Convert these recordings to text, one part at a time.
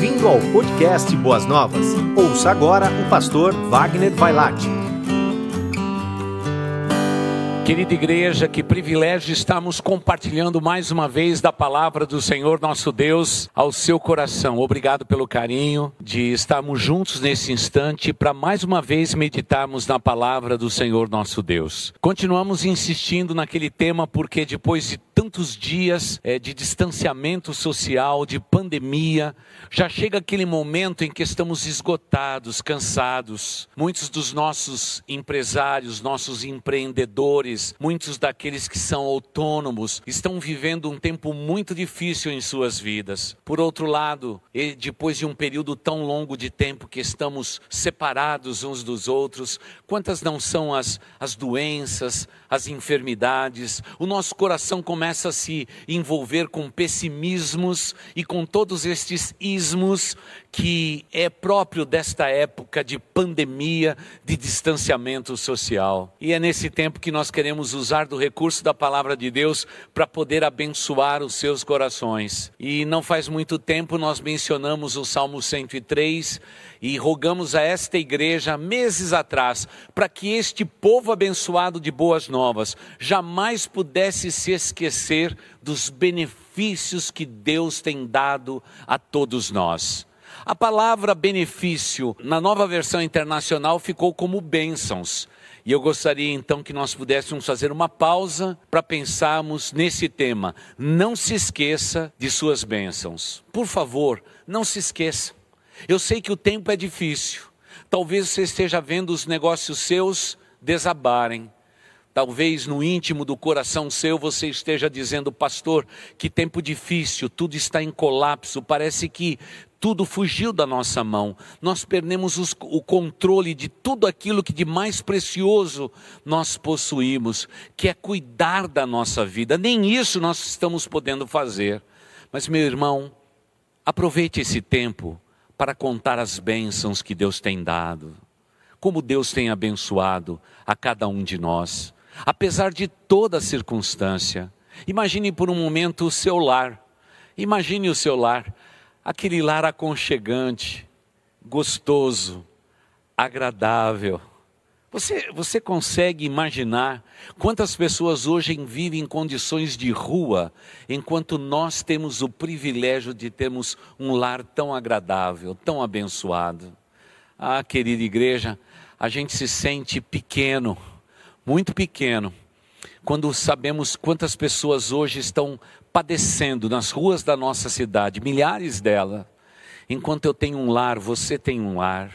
Bem-vindo ao podcast Boas Novas. Ouça agora o pastor Wagner Vailate. Querida igreja, que privilégio estamos compartilhando mais uma vez da palavra do Senhor nosso Deus ao seu coração. Obrigado pelo carinho de estarmos juntos nesse instante para mais uma vez meditarmos na palavra do Senhor nosso Deus. Continuamos insistindo naquele tema porque depois de tantos dias é, de distanciamento social, de pandemia, já chega aquele momento em que estamos esgotados, cansados. Muitos dos nossos empresários, nossos empreendedores, muitos daqueles que são autônomos, estão vivendo um tempo muito difícil em suas vidas. Por outro lado, depois de um período tão longo de tempo que estamos separados uns dos outros, quantas não são as, as doenças, as enfermidades, o nosso coração começa a se envolver com pessimismos e com todos estes ismos que é próprio desta época de pandemia, de distanciamento social. E é nesse tempo que nós queremos usar do recurso da palavra de Deus para poder abençoar os seus corações. E não faz muito tempo nós mencionamos o Salmo 103 e rogamos a esta igreja meses atrás para que este povo abençoado de boas novas jamais pudesse se esquecer dos benefícios que Deus tem dado a todos nós. A palavra benefício na nova versão internacional ficou como bênçãos. E eu gostaria então que nós pudéssemos fazer uma pausa para pensarmos nesse tema. Não se esqueça de suas bênçãos. Por favor, não se esqueça. Eu sei que o tempo é difícil. Talvez você esteja vendo os negócios seus desabarem. Talvez no íntimo do coração seu você esteja dizendo, pastor, que tempo difícil, tudo está em colapso, parece que tudo fugiu da nossa mão. Nós perdemos os, o controle de tudo aquilo que de mais precioso nós possuímos, que é cuidar da nossa vida. Nem isso nós estamos podendo fazer. Mas, meu irmão, aproveite esse tempo para contar as bênçãos que Deus tem dado, como Deus tem abençoado a cada um de nós, apesar de toda circunstância. Imagine por um momento o seu lar, imagine o seu lar, aquele lar aconchegante, gostoso, agradável você, você consegue imaginar quantas pessoas hoje vivem em condições de rua, enquanto nós temos o privilégio de termos um lar tão agradável, tão abençoado? Ah, querida igreja, a gente se sente pequeno, muito pequeno, quando sabemos quantas pessoas hoje estão padecendo nas ruas da nossa cidade, milhares delas. Enquanto eu tenho um lar, você tem um lar.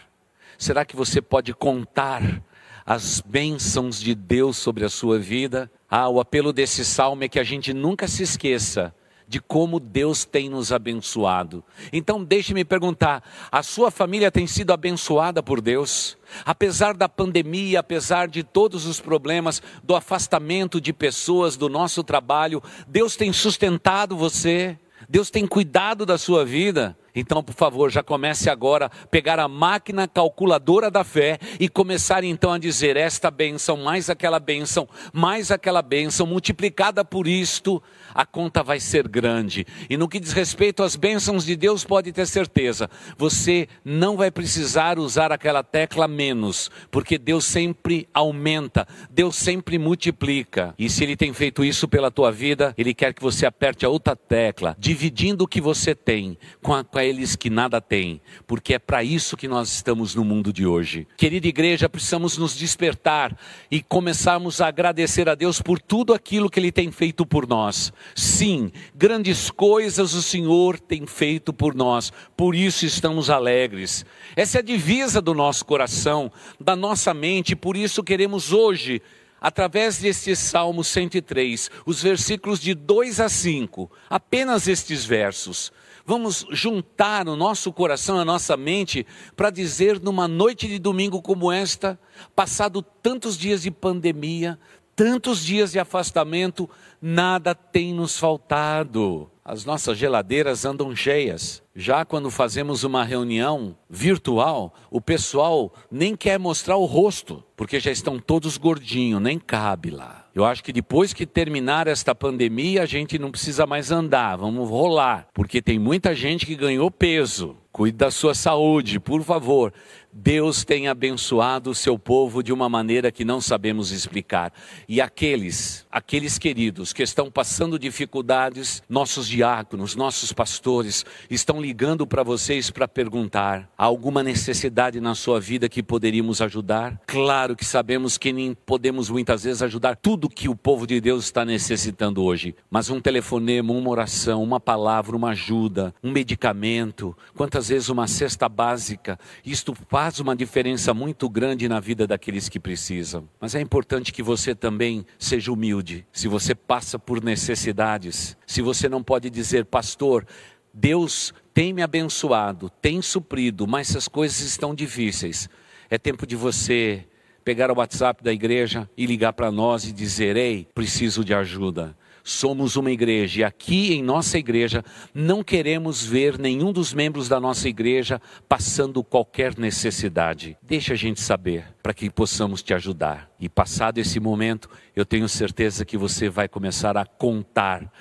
Será que você pode contar as bênçãos de Deus sobre a sua vida. Ah, o apelo desse salmo é que a gente nunca se esqueça de como Deus tem nos abençoado. Então, deixe-me perguntar: a sua família tem sido abençoada por Deus? Apesar da pandemia, apesar de todos os problemas, do afastamento de pessoas do nosso trabalho, Deus tem sustentado você? Deus tem cuidado da sua vida? Então, por favor, já comece agora a pegar a máquina calculadora da fé e começar então a dizer: esta bênção, mais aquela bênção, mais aquela bênção, multiplicada por isto, a conta vai ser grande. E no que diz respeito às bênçãos de Deus, pode ter certeza, você não vai precisar usar aquela tecla menos, porque Deus sempre aumenta, Deus sempre multiplica. E se Ele tem feito isso pela tua vida, Ele quer que você aperte a outra tecla, dividindo o que você tem com a, com a eles que nada têm, porque é para isso que nós estamos no mundo de hoje. Querida igreja, precisamos nos despertar e começarmos a agradecer a Deus por tudo aquilo que Ele tem feito por nós. Sim, grandes coisas o Senhor tem feito por nós, por isso estamos alegres. Essa é a divisa do nosso coração, da nossa mente, por isso queremos hoje através deste Salmo 103, os versículos de 2 a 5, apenas estes versos, vamos juntar o nosso coração, a nossa mente, para dizer numa noite de domingo como esta, passado tantos dias de pandemia, tantos dias de afastamento, nada tem nos faltado. As nossas geladeiras andam cheias. Já quando fazemos uma reunião virtual, o pessoal nem quer mostrar o rosto, porque já estão todos gordinhos, nem cabe lá. Eu acho que depois que terminar esta pandemia, a gente não precisa mais andar, vamos rolar, porque tem muita gente que ganhou peso cuide da sua saúde, por favor. Deus tem abençoado o seu povo de uma maneira que não sabemos explicar. E aqueles, aqueles queridos que estão passando dificuldades, nossos diáconos, nossos pastores, estão ligando para vocês para perguntar: há alguma necessidade na sua vida que poderíamos ajudar? Claro que sabemos que nem podemos muitas vezes ajudar tudo que o povo de Deus está necessitando hoje, mas um telefonema, uma oração, uma palavra, uma ajuda, um medicamento, quantas vezes uma cesta básica, isto faz faz uma diferença muito grande na vida daqueles que precisam. Mas é importante que você também seja humilde. Se você passa por necessidades, se você não pode dizer, pastor, Deus tem me abençoado, tem suprido, mas essas coisas estão difíceis. É tempo de você pegar o WhatsApp da igreja e ligar para nós e dizer: Ei, preciso de ajuda somos uma igreja e aqui em nossa igreja não queremos ver nenhum dos membros da nossa igreja passando qualquer necessidade. Deixa a gente saber para que possamos te ajudar. E passado esse momento, eu tenho certeza que você vai começar a contar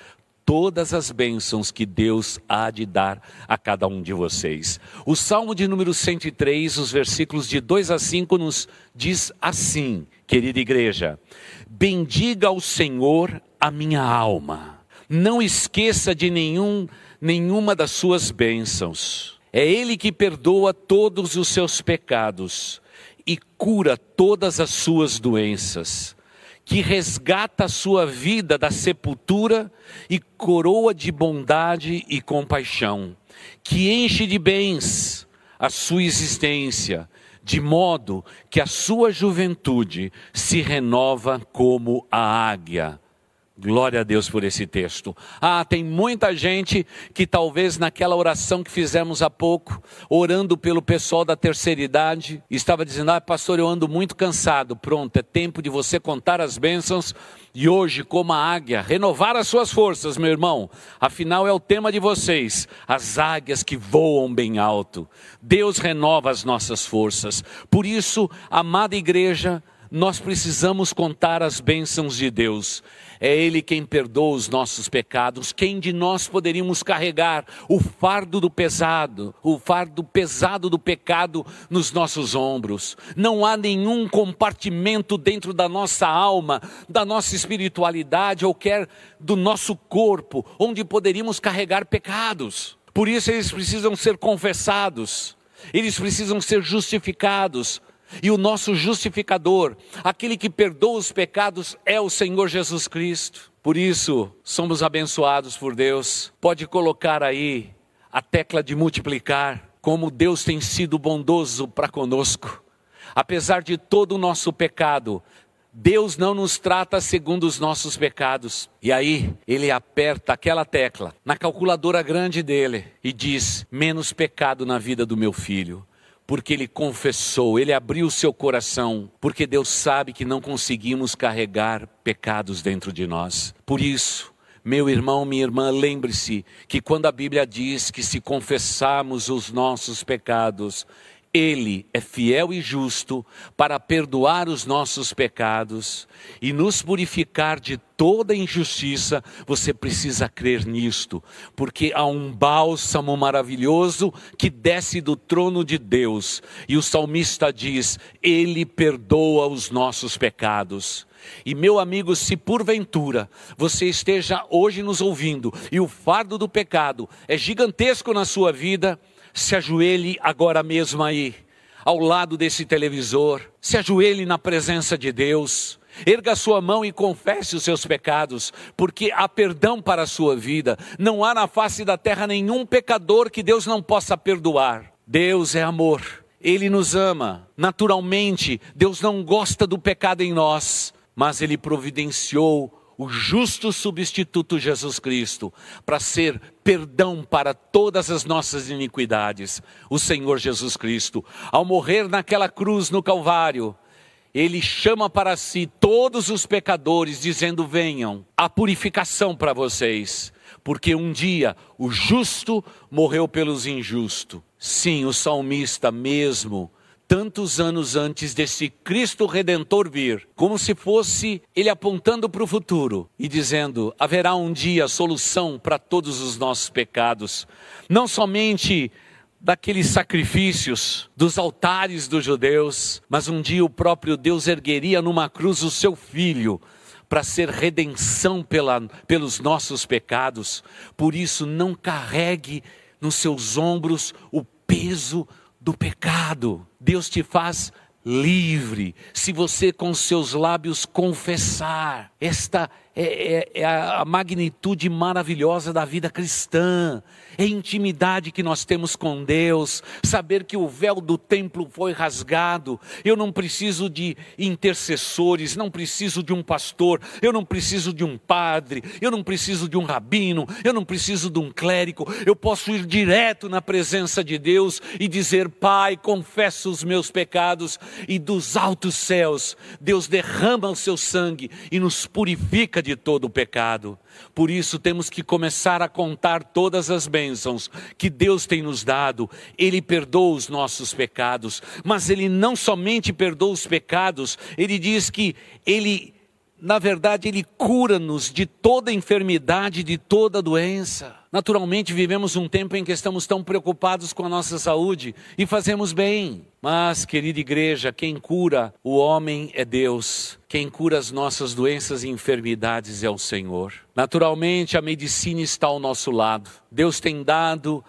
todas as bênçãos que Deus há de dar a cada um de vocês. O Salmo de número 103, os versículos de 2 a 5 nos diz assim, querida igreja: Bendiga o Senhor a minha alma. Não esqueça de nenhum, nenhuma das suas bênçãos. É Ele que perdoa todos os seus pecados e cura todas as suas doenças, que resgata a sua vida da sepultura e coroa de bondade e compaixão, que enche de bens a sua existência, de modo que a sua juventude se renova como a águia. Glória a Deus por esse texto. Ah, tem muita gente que talvez naquela oração que fizemos há pouco, orando pelo pessoal da terceira idade, estava dizendo: Ah, pastor, eu ando muito cansado. Pronto, é tempo de você contar as bênçãos e hoje, como a águia, renovar as suas forças, meu irmão. Afinal, é o tema de vocês: as águias que voam bem alto. Deus renova as nossas forças. Por isso, amada igreja, nós precisamos contar as bênçãos de Deus. É Ele quem perdoa os nossos pecados. Quem de nós poderíamos carregar o fardo do pesado, o fardo pesado do pecado nos nossos ombros? Não há nenhum compartimento dentro da nossa alma, da nossa espiritualidade ou quer do nosso corpo, onde poderíamos carregar pecados. Por isso eles precisam ser confessados, eles precisam ser justificados, e o nosso justificador, aquele que perdoa os pecados, é o Senhor Jesus Cristo. Por isso, somos abençoados por Deus. Pode colocar aí a tecla de multiplicar, como Deus tem sido bondoso para conosco. Apesar de todo o nosso pecado, Deus não nos trata segundo os nossos pecados. E aí, ele aperta aquela tecla na calculadora grande dele e diz: menos pecado na vida do meu filho porque ele confessou, ele abriu seu coração, porque Deus sabe que não conseguimos carregar pecados dentro de nós. Por isso, meu irmão, minha irmã, lembre-se que quando a Bíblia diz que se confessarmos os nossos pecados, ele é fiel e justo para perdoar os nossos pecados e nos purificar de toda injustiça. Você precisa crer nisto, porque há um bálsamo maravilhoso que desce do trono de Deus. E o salmista diz: Ele perdoa os nossos pecados. E meu amigo, se porventura você esteja hoje nos ouvindo e o fardo do pecado é gigantesco na sua vida, se ajoelhe agora mesmo aí, ao lado desse televisor, se ajoelhe na presença de Deus, erga sua mão e confesse os seus pecados, porque há perdão para a sua vida. Não há na face da terra nenhum pecador que Deus não possa perdoar. Deus é amor, Ele nos ama. Naturalmente, Deus não gosta do pecado em nós, mas Ele providenciou o justo substituto Jesus Cristo, para ser perdão para todas as nossas iniquidades. O Senhor Jesus Cristo, ao morrer naquela cruz no Calvário, ele chama para si todos os pecadores, dizendo: Venham, a purificação para vocês, porque um dia o justo morreu pelos injustos. Sim, o salmista mesmo tantos anos antes desse Cristo redentor vir, como se fosse ele apontando para o futuro e dizendo: haverá um dia solução para todos os nossos pecados, não somente daqueles sacrifícios, dos altares dos judeus, mas um dia o próprio Deus ergueria numa cruz o seu filho para ser redenção pela, pelos nossos pecados. Por isso, não carregue nos seus ombros o peso do pecado. Deus te faz livre se você com seus lábios confessar. Esta é, é, é a magnitude maravilhosa da vida cristã é a intimidade que nós temos com Deus, saber que o véu do templo foi rasgado. Eu não preciso de intercessores, não preciso de um pastor, eu não preciso de um padre, eu não preciso de um rabino, eu não preciso de um clérigo. Eu posso ir direto na presença de Deus e dizer: Pai, confesso os meus pecados, e dos altos céus, Deus derrama o seu sangue e nos purifica de todo o pecado. Por isso temos que começar a contar todas as bênçãos que Deus tem nos dado. Ele perdoa os nossos pecados, mas Ele não somente perdoa os pecados, Ele diz que Ele, na verdade, Ele cura-nos de toda enfermidade, de toda doença. Naturalmente, vivemos um tempo em que estamos tão preocupados com a nossa saúde e fazemos bem. Mas, querida igreja, quem cura o homem é Deus. Quem cura as nossas doenças e enfermidades é o Senhor. Naturalmente, a medicina está ao nosso lado. Deus tem dado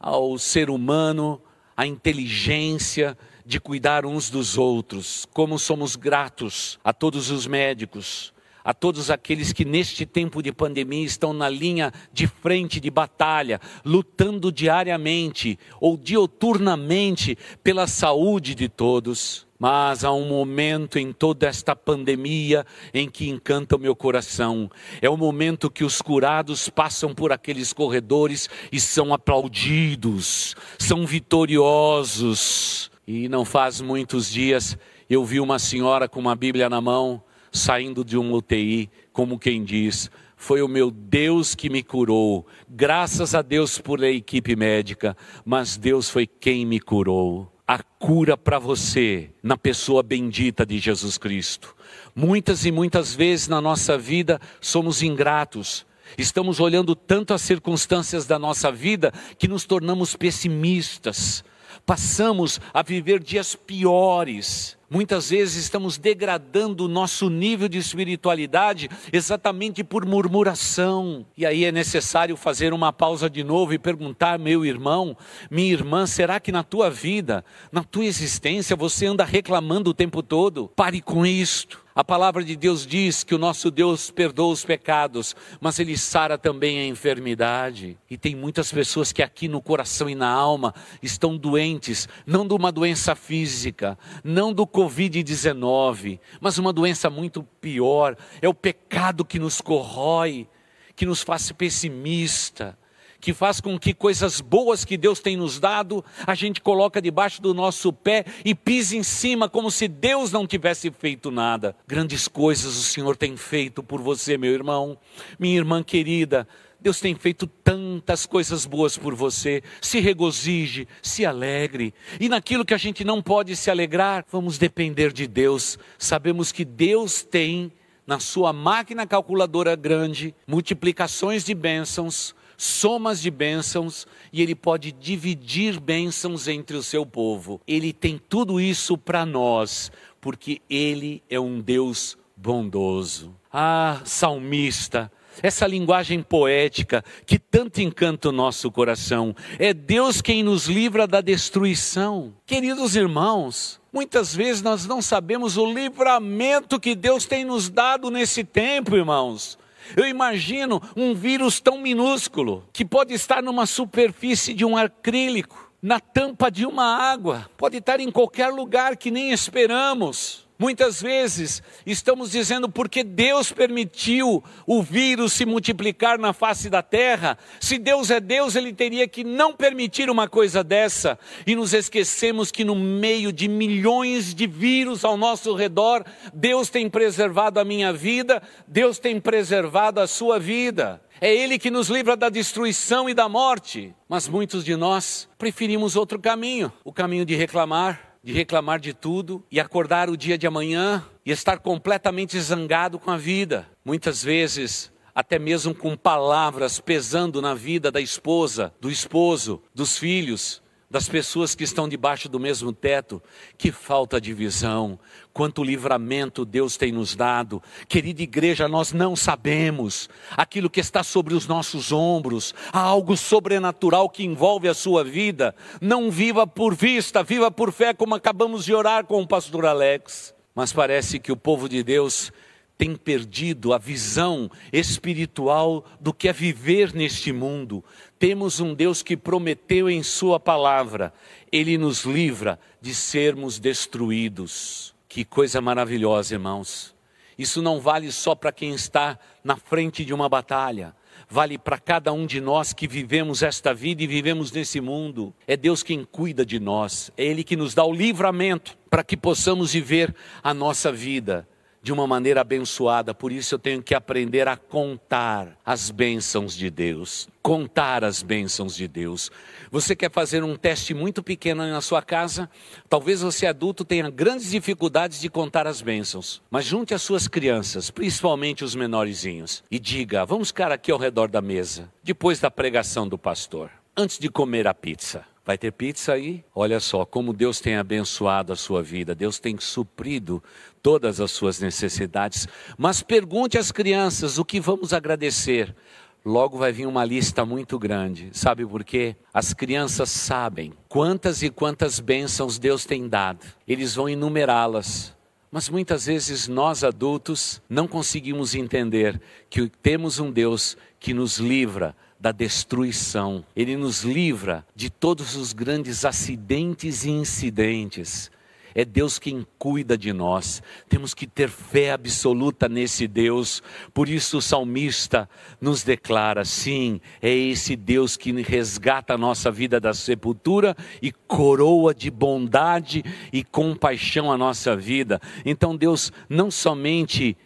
ao ser humano a inteligência de cuidar uns dos outros. Como somos gratos a todos os médicos, a todos aqueles que neste tempo de pandemia estão na linha de frente de batalha, lutando diariamente ou dioturnamente pela saúde de todos. Mas há um momento em toda esta pandemia em que encanta o meu coração. É o momento que os curados passam por aqueles corredores e são aplaudidos, são vitoriosos. E não faz muitos dias eu vi uma senhora com uma Bíblia na mão, saindo de um UTI, como quem diz: foi o meu Deus que me curou. Graças a Deus por a equipe médica, mas Deus foi quem me curou. A cura para você na pessoa bendita de Jesus Cristo. Muitas e muitas vezes na nossa vida somos ingratos. Estamos olhando tanto as circunstâncias da nossa vida que nos tornamos pessimistas. Passamos a viver dias piores Muitas vezes estamos degradando o nosso nível de espiritualidade exatamente por murmuração. E aí é necessário fazer uma pausa de novo e perguntar, meu irmão, minha irmã, será que na tua vida, na tua existência, você anda reclamando o tempo todo? Pare com isto. A palavra de Deus diz que o nosso Deus perdoa os pecados, mas Ele sara também a enfermidade. E tem muitas pessoas que aqui no coração e na alma estão doentes, não de uma doença física, não do Covid-19, mas uma doença muito pior. É o pecado que nos corrói, que nos faz pessimista que faz com que coisas boas que Deus tem nos dado, a gente coloca debaixo do nosso pé e pisa em cima como se Deus não tivesse feito nada. Grandes coisas o Senhor tem feito por você, meu irmão, minha irmã querida. Deus tem feito tantas coisas boas por você. Se regozije, se alegre. E naquilo que a gente não pode se alegrar, vamos depender de Deus. Sabemos que Deus tem na sua máquina calculadora grande multiplicações de bênçãos somas de bênçãos e ele pode dividir bênçãos entre o seu povo. Ele tem tudo isso para nós, porque ele é um Deus bondoso. Ah, salmista, essa linguagem poética que tanto encanta o nosso coração. É Deus quem nos livra da destruição. Queridos irmãos, muitas vezes nós não sabemos o livramento que Deus tem nos dado nesse tempo, irmãos. Eu imagino um vírus tão minúsculo que pode estar numa superfície de um acrílico, na tampa de uma água, pode estar em qualquer lugar que nem esperamos. Muitas vezes estamos dizendo porque Deus permitiu o vírus se multiplicar na face da terra. Se Deus é Deus, Ele teria que não permitir uma coisa dessa. E nos esquecemos que no meio de milhões de vírus ao nosso redor, Deus tem preservado a minha vida, Deus tem preservado a sua vida. É Ele que nos livra da destruição e da morte. Mas muitos de nós preferimos outro caminho o caminho de reclamar de reclamar de tudo e acordar o dia de amanhã e estar completamente zangado com a vida. Muitas vezes, até mesmo com palavras pesando na vida da esposa, do esposo, dos filhos. Das pessoas que estão debaixo do mesmo teto, que falta de visão, quanto livramento Deus tem nos dado. Querida igreja, nós não sabemos aquilo que está sobre os nossos ombros, há algo sobrenatural que envolve a sua vida. Não viva por vista, viva por fé, como acabamos de orar com o pastor Alex. Mas parece que o povo de Deus tem perdido a visão espiritual do que é viver neste mundo. Temos um Deus que prometeu em Sua palavra, Ele nos livra de sermos destruídos. Que coisa maravilhosa, irmãos. Isso não vale só para quem está na frente de uma batalha, vale para cada um de nós que vivemos esta vida e vivemos nesse mundo. É Deus quem cuida de nós, é Ele que nos dá o livramento para que possamos viver a nossa vida de uma maneira abençoada, por isso eu tenho que aprender a contar as bênçãos de Deus. Contar as bênçãos de Deus. Você quer fazer um teste muito pequeno na sua casa? Talvez você adulto tenha grandes dificuldades de contar as bênçãos, mas junte as suas crianças, principalmente os menorzinhos, e diga: vamos ficar aqui ao redor da mesa, depois da pregação do pastor, antes de comer a pizza. Vai ter pizza aí? Olha só como Deus tem abençoado a sua vida, Deus tem suprido todas as suas necessidades. Mas pergunte às crianças o que vamos agradecer. Logo vai vir uma lista muito grande. Sabe por quê? As crianças sabem quantas e quantas bênçãos Deus tem dado. Eles vão enumerá-las. Mas muitas vezes nós adultos não conseguimos entender que temos um Deus que nos livra da destruição. Ele nos livra de todos os grandes acidentes e incidentes. É Deus quem cuida de nós. Temos que ter fé absoluta nesse Deus. Por isso o salmista nos declara: sim, é esse Deus que resgata a nossa vida da sepultura e coroa de bondade e compaixão a nossa vida. Então Deus não somente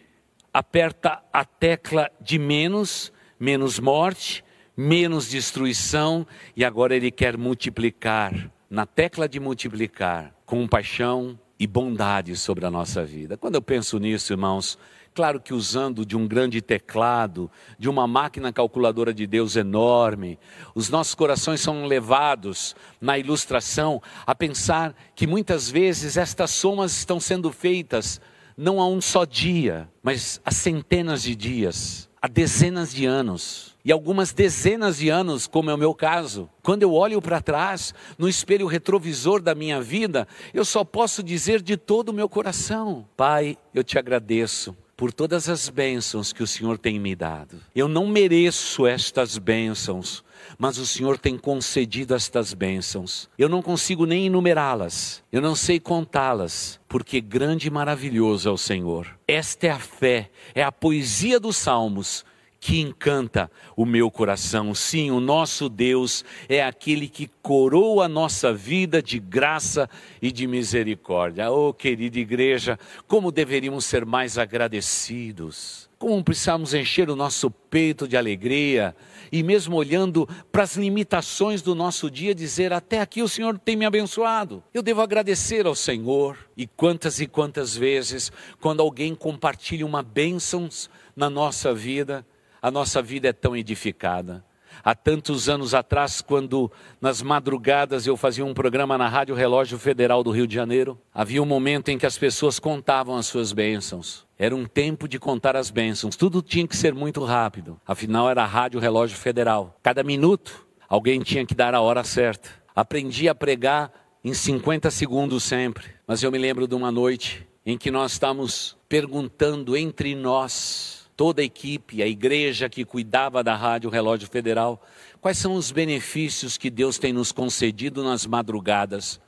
aperta a tecla de menos, menos morte, menos destruição, e agora Ele quer multiplicar, na tecla de multiplicar, compaixão e bondade sobre a nossa vida. Quando eu penso nisso, irmãos, claro que usando de um grande teclado, de uma máquina calculadora de Deus enorme, os nossos corações são levados na ilustração a pensar que muitas vezes estas somas estão sendo feitas não a um só dia, mas a centenas de dias, a dezenas de anos e algumas dezenas de anos, como é o meu caso, quando eu olho para trás, no espelho retrovisor da minha vida, eu só posso dizer de todo o meu coração: Pai, eu te agradeço por todas as bênçãos que o Senhor tem me dado. Eu não mereço estas bênçãos, mas o Senhor tem concedido estas bênçãos. Eu não consigo nem enumerá-las, eu não sei contá-las, porque grande e maravilhoso é o Senhor. Esta é a fé, é a poesia dos salmos que encanta o meu coração. Sim, o nosso Deus é aquele que coroa a nossa vida de graça e de misericórdia. Oh, querida igreja, como deveríamos ser mais agradecidos. Como precisamos encher o nosso peito de alegria e mesmo olhando para as limitações do nosso dia, dizer: até aqui o Senhor tem me abençoado. Eu devo agradecer ao Senhor. E quantas e quantas vezes, quando alguém compartilha uma bênção na nossa vida, a nossa vida é tão edificada. Há tantos anos atrás, quando nas madrugadas eu fazia um programa na Rádio Relógio Federal do Rio de Janeiro, havia um momento em que as pessoas contavam as suas bênçãos. Era um tempo de contar as bênçãos. Tudo tinha que ser muito rápido. Afinal, era a Rádio Relógio Federal. Cada minuto, alguém tinha que dar a hora certa. Aprendi a pregar em 50 segundos sempre. Mas eu me lembro de uma noite em que nós estávamos perguntando entre nós toda a equipe, a igreja que cuidava da Rádio Relógio Federal, quais são os benefícios que Deus tem nos concedido nas madrugadas.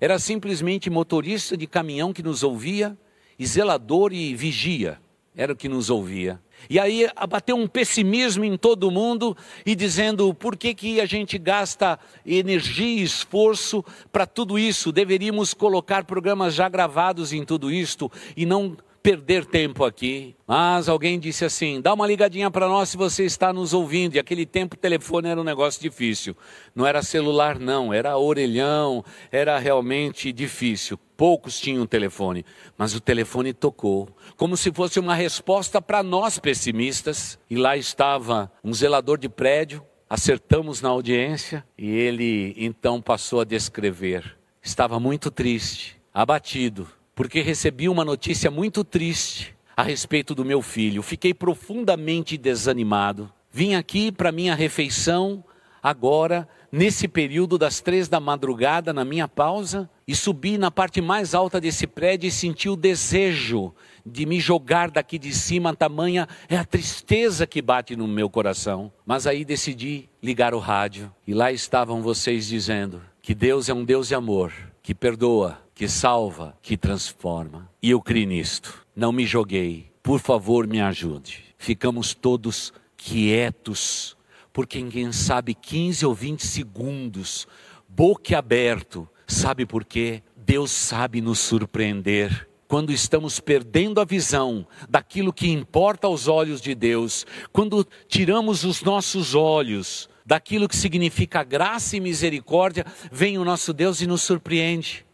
Era simplesmente motorista de caminhão que nos ouvia, e zelador e vigia, era o que nos ouvia. E aí abateu um pessimismo em todo mundo e dizendo por que, que a gente gasta energia e esforço para tudo isso? Deveríamos colocar programas já gravados em tudo isto e não perder tempo aqui. Mas alguém disse assim: dá uma ligadinha para nós se você está nos ouvindo. E aquele tempo o telefone era um negócio difícil. Não era celular, não, era orelhão, era realmente difícil. Poucos tinham telefone, mas o telefone tocou, como se fosse uma resposta para nós pessimistas. E lá estava um zelador de prédio acertamos na audiência e ele então passou a descrever. Estava muito triste, abatido, porque recebi uma notícia muito triste a respeito do meu filho. Fiquei profundamente desanimado. Vim aqui para minha refeição agora, nesse período das três da madrugada, na minha pausa, e subi na parte mais alta desse prédio e senti o desejo de me jogar daqui de cima, tamanha é a tristeza que bate no meu coração. Mas aí decidi ligar o rádio e lá estavam vocês dizendo que Deus é um Deus de amor, que perdoa, que salva, que transforma. E eu criei nisto. Não me joguei. Por favor, me ajude. Ficamos todos quietos, porque quem sabe 15 ou 20 segundos, boca aberto, sabe por quê? Deus sabe nos surpreender quando estamos perdendo a visão daquilo que importa aos olhos de Deus, quando tiramos os nossos olhos daquilo que significa graça e misericórdia, vem o nosso Deus e nos surpreende.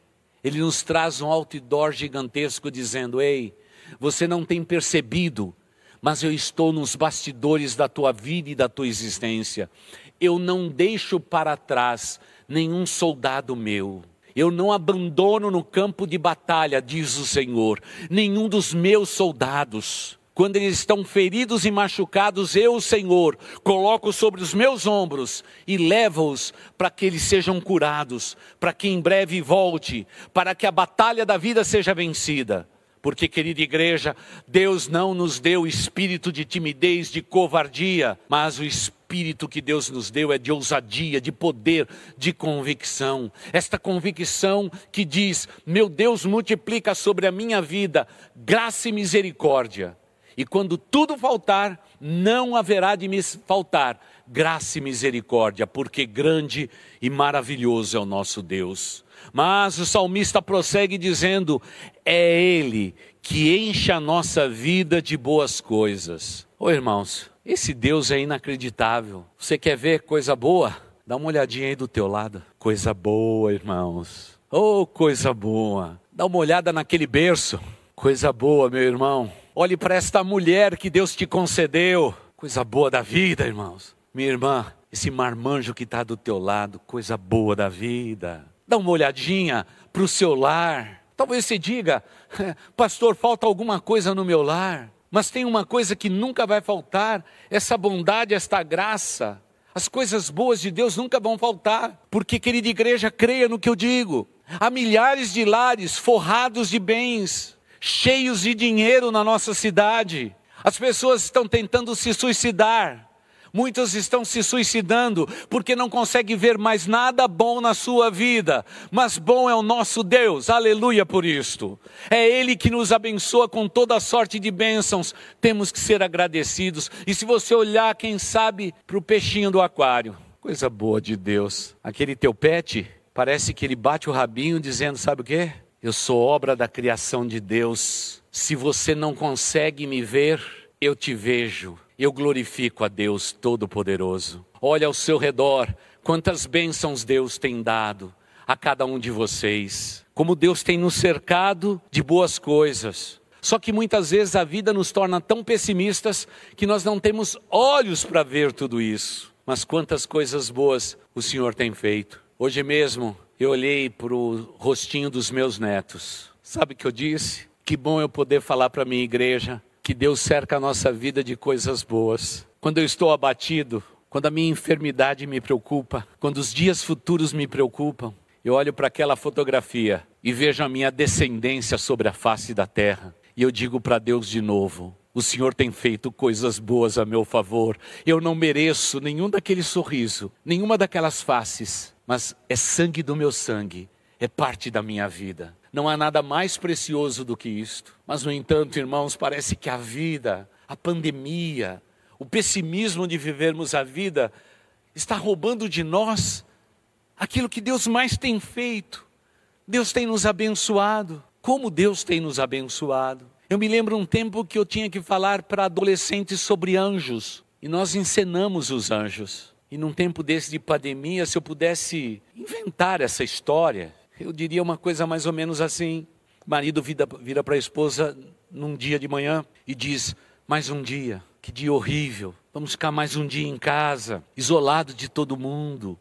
Ele nos traz um outdoor gigantesco dizendo: Ei, você não tem percebido, mas eu estou nos bastidores da tua vida e da tua existência. Eu não deixo para trás nenhum soldado meu. Eu não abandono no campo de batalha, diz o Senhor, nenhum dos meus soldados. Quando eles estão feridos e machucados, eu, Senhor, coloco sobre os meus ombros e levo-os para que eles sejam curados, para que em breve volte, para que a batalha da vida seja vencida. Porque, querida igreja, Deus não nos deu espírito de timidez, de covardia, mas o espírito espírito que Deus nos deu é de ousadia, de poder, de convicção. Esta convicção que diz: meu Deus multiplica sobre a minha vida graça e misericórdia. E quando tudo faltar, não haverá de me faltar graça e misericórdia, porque grande e maravilhoso é o nosso Deus. Mas o salmista prossegue dizendo: é Ele que enche a nossa vida de boas coisas. Ô irmãos, esse Deus é inacreditável. Você quer ver coisa boa? Dá uma olhadinha aí do teu lado. Coisa boa, irmãos. Oh, coisa boa. Dá uma olhada naquele berço. Coisa boa, meu irmão. Olhe para esta mulher que Deus te concedeu. Coisa boa da vida, irmãos. Minha irmã, esse marmanjo que está do teu lado, coisa boa da vida. Dá uma olhadinha para o seu lar. Talvez você diga, pastor, falta alguma coisa no meu lar. Mas tem uma coisa que nunca vai faltar: essa bondade, esta graça. As coisas boas de Deus nunca vão faltar, porque, querida igreja, creia no que eu digo. Há milhares de lares forrados de bens, cheios de dinheiro na nossa cidade. As pessoas estão tentando se suicidar, Muitos estão se suicidando porque não conseguem ver mais nada bom na sua vida, mas bom é o nosso Deus, aleluia por isto. É Ele que nos abençoa com toda sorte de bênçãos, temos que ser agradecidos. E se você olhar, quem sabe, para o peixinho do aquário, coisa boa de Deus, aquele teu pet, parece que ele bate o rabinho dizendo: sabe o que? Eu sou obra da criação de Deus. Se você não consegue me ver, eu te vejo eu glorifico a Deus Todo-Poderoso. Olha ao seu redor, quantas bênçãos Deus tem dado a cada um de vocês. Como Deus tem nos cercado de boas coisas. Só que muitas vezes a vida nos torna tão pessimistas que nós não temos olhos para ver tudo isso. Mas quantas coisas boas o Senhor tem feito. Hoje mesmo eu olhei para o rostinho dos meus netos. Sabe o que eu disse? Que bom eu poder falar para a minha igreja que Deus cerca a nossa vida de coisas boas. Quando eu estou abatido, quando a minha enfermidade me preocupa, quando os dias futuros me preocupam, eu olho para aquela fotografia e vejo a minha descendência sobre a face da terra. E eu digo para Deus de novo: o Senhor tem feito coisas boas a meu favor. Eu não mereço nenhum daquele sorriso, nenhuma daquelas faces, mas é sangue do meu sangue, é parte da minha vida. Não há nada mais precioso do que isto. Mas, no entanto, irmãos, parece que a vida, a pandemia, o pessimismo de vivermos a vida, está roubando de nós aquilo que Deus mais tem feito. Deus tem nos abençoado. Como Deus tem nos abençoado. Eu me lembro um tempo que eu tinha que falar para adolescentes sobre anjos. E nós encenamos os anjos. E num tempo desse de pandemia, se eu pudesse inventar essa história, eu diria uma coisa mais ou menos assim: o marido vira, vira para a esposa num dia de manhã e diz: Mais um dia, que dia horrível. vamos ficar mais um dia em casa, isolado de todo mundo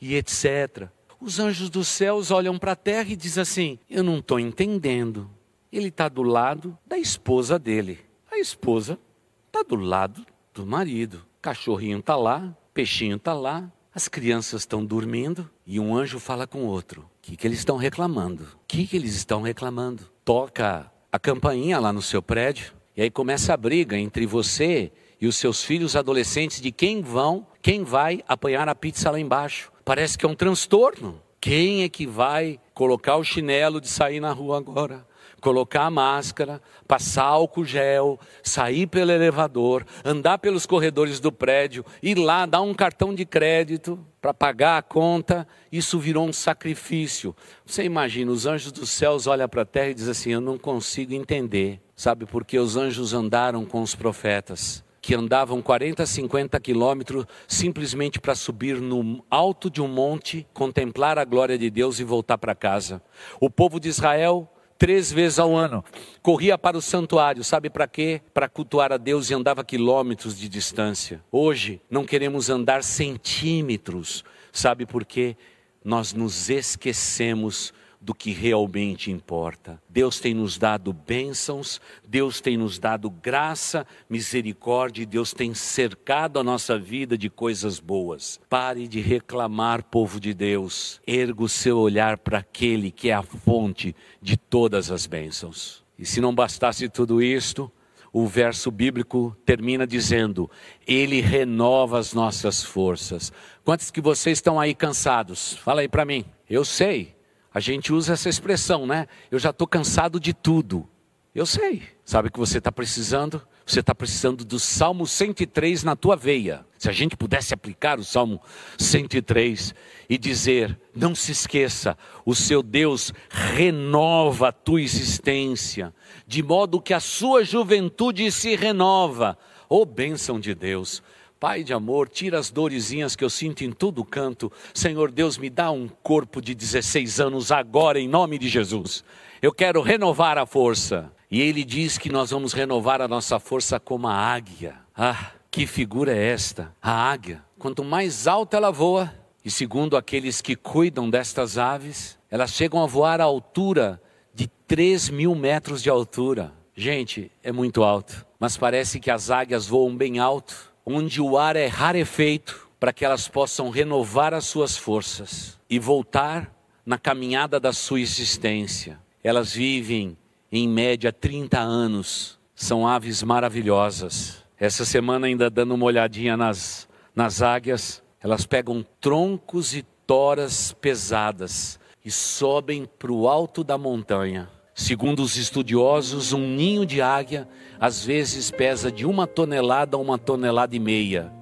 e etc. Os anjos dos céus olham para a terra e dizem assim: Eu não estou entendendo. Ele está do lado da esposa dele. A esposa está do lado do marido. Cachorrinho está lá, peixinho está lá, as crianças estão dormindo e um anjo fala com outro. O que, que eles estão reclamando? O que, que eles estão reclamando? Toca a campainha lá no seu prédio e aí começa a briga entre você e os seus filhos adolescentes de quem vão, quem vai apanhar a pizza lá embaixo. Parece que é um transtorno. Quem é que vai colocar o chinelo de sair na rua agora? Colocar a máscara, passar álcool gel, sair pelo elevador, andar pelos corredores do prédio, ir lá, dar um cartão de crédito para pagar a conta, isso virou um sacrifício. Você imagina, os anjos dos céus olham para a terra e dizem assim: Eu não consigo entender. Sabe por que os anjos andaram com os profetas? que andavam 40, 50 quilômetros simplesmente para subir no alto de um monte, contemplar a glória de Deus e voltar para casa. O povo de Israel, três vezes ao ano, corria para o santuário, sabe para quê? Para cultuar a Deus e andava quilômetros de distância. Hoje, não queremos andar centímetros, sabe por quê? Nós nos esquecemos do que realmente importa. Deus tem nos dado bênçãos, Deus tem nos dado graça, misericórdia, e Deus tem cercado a nossa vida de coisas boas. Pare de reclamar, povo de Deus. Erga o seu olhar para aquele que é a fonte de todas as bênçãos. E se não bastasse tudo isto, o verso bíblico termina dizendo: Ele renova as nossas forças. Quantos que vocês estão aí cansados? Fala aí para mim. Eu sei. A gente usa essa expressão, né? Eu já estou cansado de tudo. Eu sei. Sabe o que você está precisando? Você está precisando do Salmo 103 na tua veia. Se a gente pudesse aplicar o Salmo 103 e dizer: não se esqueça, o seu Deus renova a tua existência, de modo que a sua juventude se renova. Oh, bênção de Deus! Pai de amor, tira as dorezinhas que eu sinto em todo canto. Senhor Deus, me dá um corpo de 16 anos agora, em nome de Jesus. Eu quero renovar a força. E ele diz que nós vamos renovar a nossa força como a águia. Ah, que figura é esta? A águia. Quanto mais alta ela voa, e segundo aqueles que cuidam destas aves, elas chegam a voar à altura de 3 mil metros de altura. Gente, é muito alto. Mas parece que as águias voam bem alto onde o ar é rarefeito, para que elas possam renovar as suas forças e voltar na caminhada da sua existência. Elas vivem em média 30 anos, são aves maravilhosas. Essa semana, ainda dando uma olhadinha nas, nas águias, elas pegam troncos e toras pesadas e sobem para o alto da montanha. Segundo os estudiosos, um ninho de águia às vezes pesa de uma tonelada a uma tonelada e meia,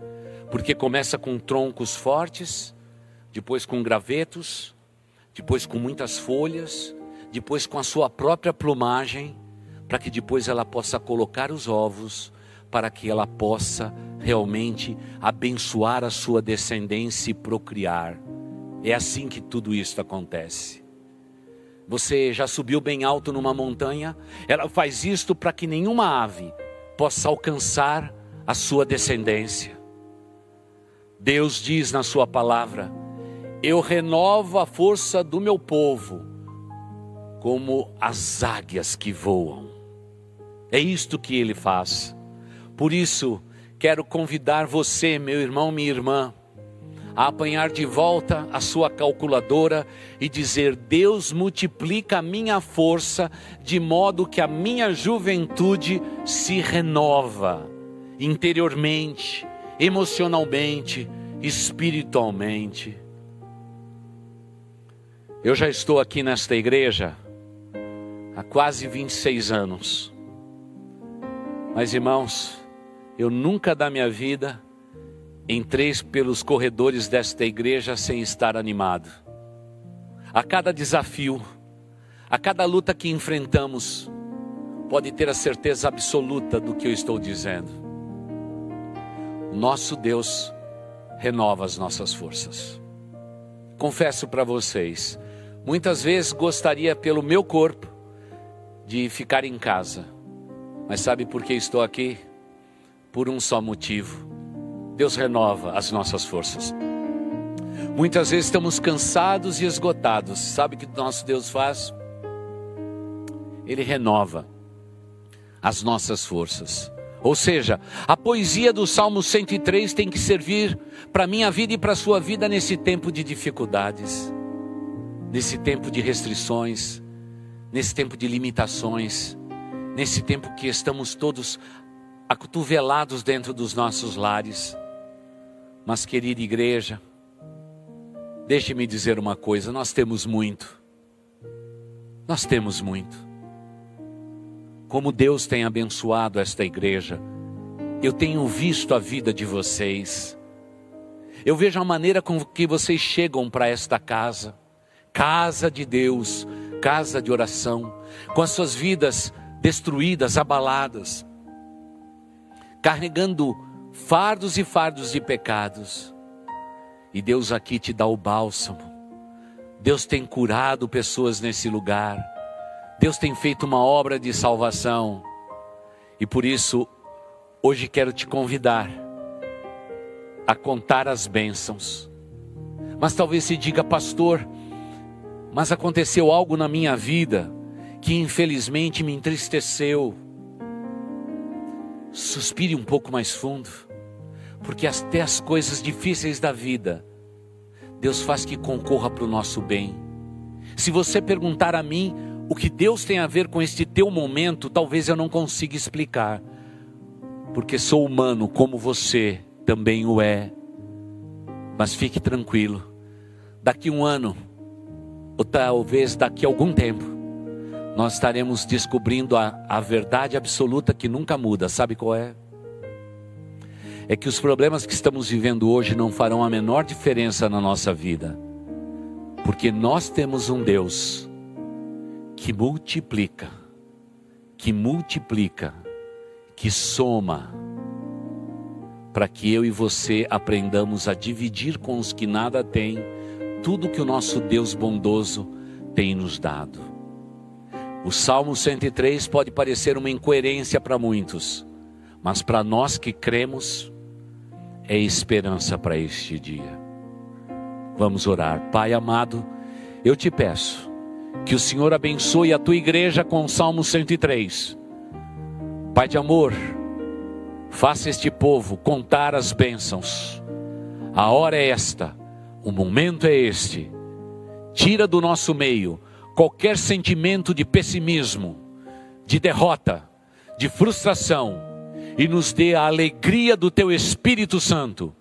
porque começa com troncos fortes, depois com gravetos, depois com muitas folhas, depois com a sua própria plumagem, para que depois ela possa colocar os ovos, para que ela possa realmente abençoar a sua descendência e procriar. É assim que tudo isso acontece. Você já subiu bem alto numa montanha? Ela faz isto para que nenhuma ave possa alcançar a sua descendência. Deus diz na Sua palavra: Eu renovo a força do meu povo, como as águias que voam. É isto que Ele faz. Por isso, quero convidar você, meu irmão, minha irmã, a apanhar de volta a sua calculadora e dizer: Deus multiplica a minha força de modo que a minha juventude se renova interiormente, emocionalmente, espiritualmente. Eu já estou aqui nesta igreja há quase 26 anos. Mas irmãos, eu nunca da minha vida entrei pelos corredores desta igreja sem estar animado. A cada desafio, a cada luta que enfrentamos, pode ter a certeza absoluta do que eu estou dizendo. Nosso Deus renova as nossas forças. Confesso para vocês, muitas vezes gostaria pelo meu corpo de ficar em casa, mas sabe por que estou aqui? Por um só motivo Deus renova as nossas forças. Muitas vezes estamos cansados e esgotados. Sabe o que nosso Deus faz? Ele renova as nossas forças. Ou seja, a poesia do Salmo 103 tem que servir para minha vida e para a sua vida nesse tempo de dificuldades, nesse tempo de restrições, nesse tempo de limitações, nesse tempo que estamos todos acotovelados dentro dos nossos lares. Mas, querida igreja, deixe-me dizer uma coisa: nós temos muito, nós temos muito como Deus tem abençoado esta igreja. Eu tenho visto a vida de vocês. Eu vejo a maneira com que vocês chegam para esta casa, casa de Deus, casa de oração, com as suas vidas destruídas, abaladas, carregando fardos e fardos de pecados. E Deus aqui te dá o bálsamo. Deus tem curado pessoas nesse lugar. Deus tem feito uma obra de salvação. E por isso, hoje quero te convidar a contar as bênçãos. Mas talvez se diga, pastor, mas aconteceu algo na minha vida que infelizmente me entristeceu. Suspire um pouco mais fundo, porque até as coisas difíceis da vida, Deus faz que concorra para o nosso bem. Se você perguntar a mim, o que Deus tem a ver com este teu momento, talvez eu não consiga explicar, porque sou humano como você também o é. Mas fique tranquilo, daqui um ano, ou talvez daqui algum tempo, nós estaremos descobrindo a, a verdade absoluta que nunca muda, sabe qual é? É que os problemas que estamos vivendo hoje não farão a menor diferença na nossa vida, porque nós temos um Deus que multiplica, que multiplica, que soma, para que eu e você aprendamos a dividir com os que nada têm tudo que o nosso Deus bondoso tem nos dado. O Salmo 103 pode parecer uma incoerência para muitos, mas para nós que cremos, é esperança para este dia. Vamos orar. Pai amado, eu te peço que o Senhor abençoe a tua igreja com o Salmo 103. Pai de amor, faça este povo contar as bênçãos. A hora é esta, o momento é este. Tira do nosso meio qualquer sentimento de pessimismo, de derrota, de frustração e nos dê a alegria do teu Espírito Santo,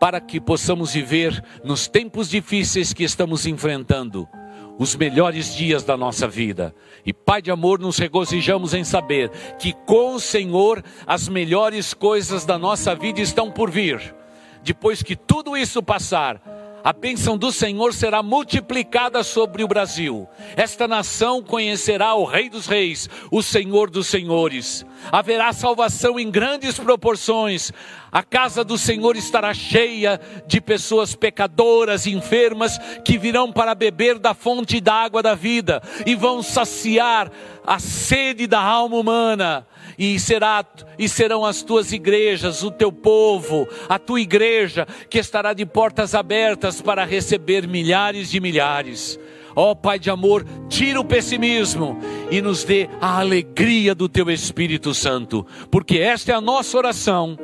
para que possamos viver nos tempos difíceis que estamos enfrentando os melhores dias da nossa vida. E Pai de amor, nos regozijamos em saber que com o Senhor as melhores coisas da nossa vida estão por vir. Depois que tudo isso passar, a bênção do Senhor será multiplicada sobre o Brasil. Esta nação conhecerá o Rei dos Reis, o Senhor dos Senhores. Haverá salvação em grandes proporções. A casa do Senhor estará cheia de pessoas pecadoras, enfermas, que virão para beber da fonte da água da vida e vão saciar a sede da alma humana e, será, e serão as tuas igrejas, o teu povo, a tua igreja, que estará de portas abertas para receber milhares de milhares. Ó oh, Pai de amor, tira o pessimismo e nos dê a alegria do Teu Espírito Santo, porque esta é a nossa oração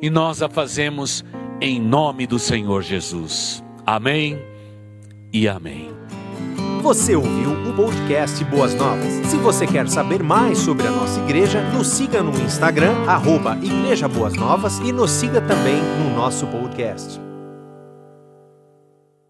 e nós a fazemos em nome do Senhor Jesus. Amém e amém. Você ouviu o podcast Boas Novas. Se você quer saber mais sobre a nossa igreja, nos siga no Instagram, arroba Igreja Boas Novas e nos siga também no nosso podcast.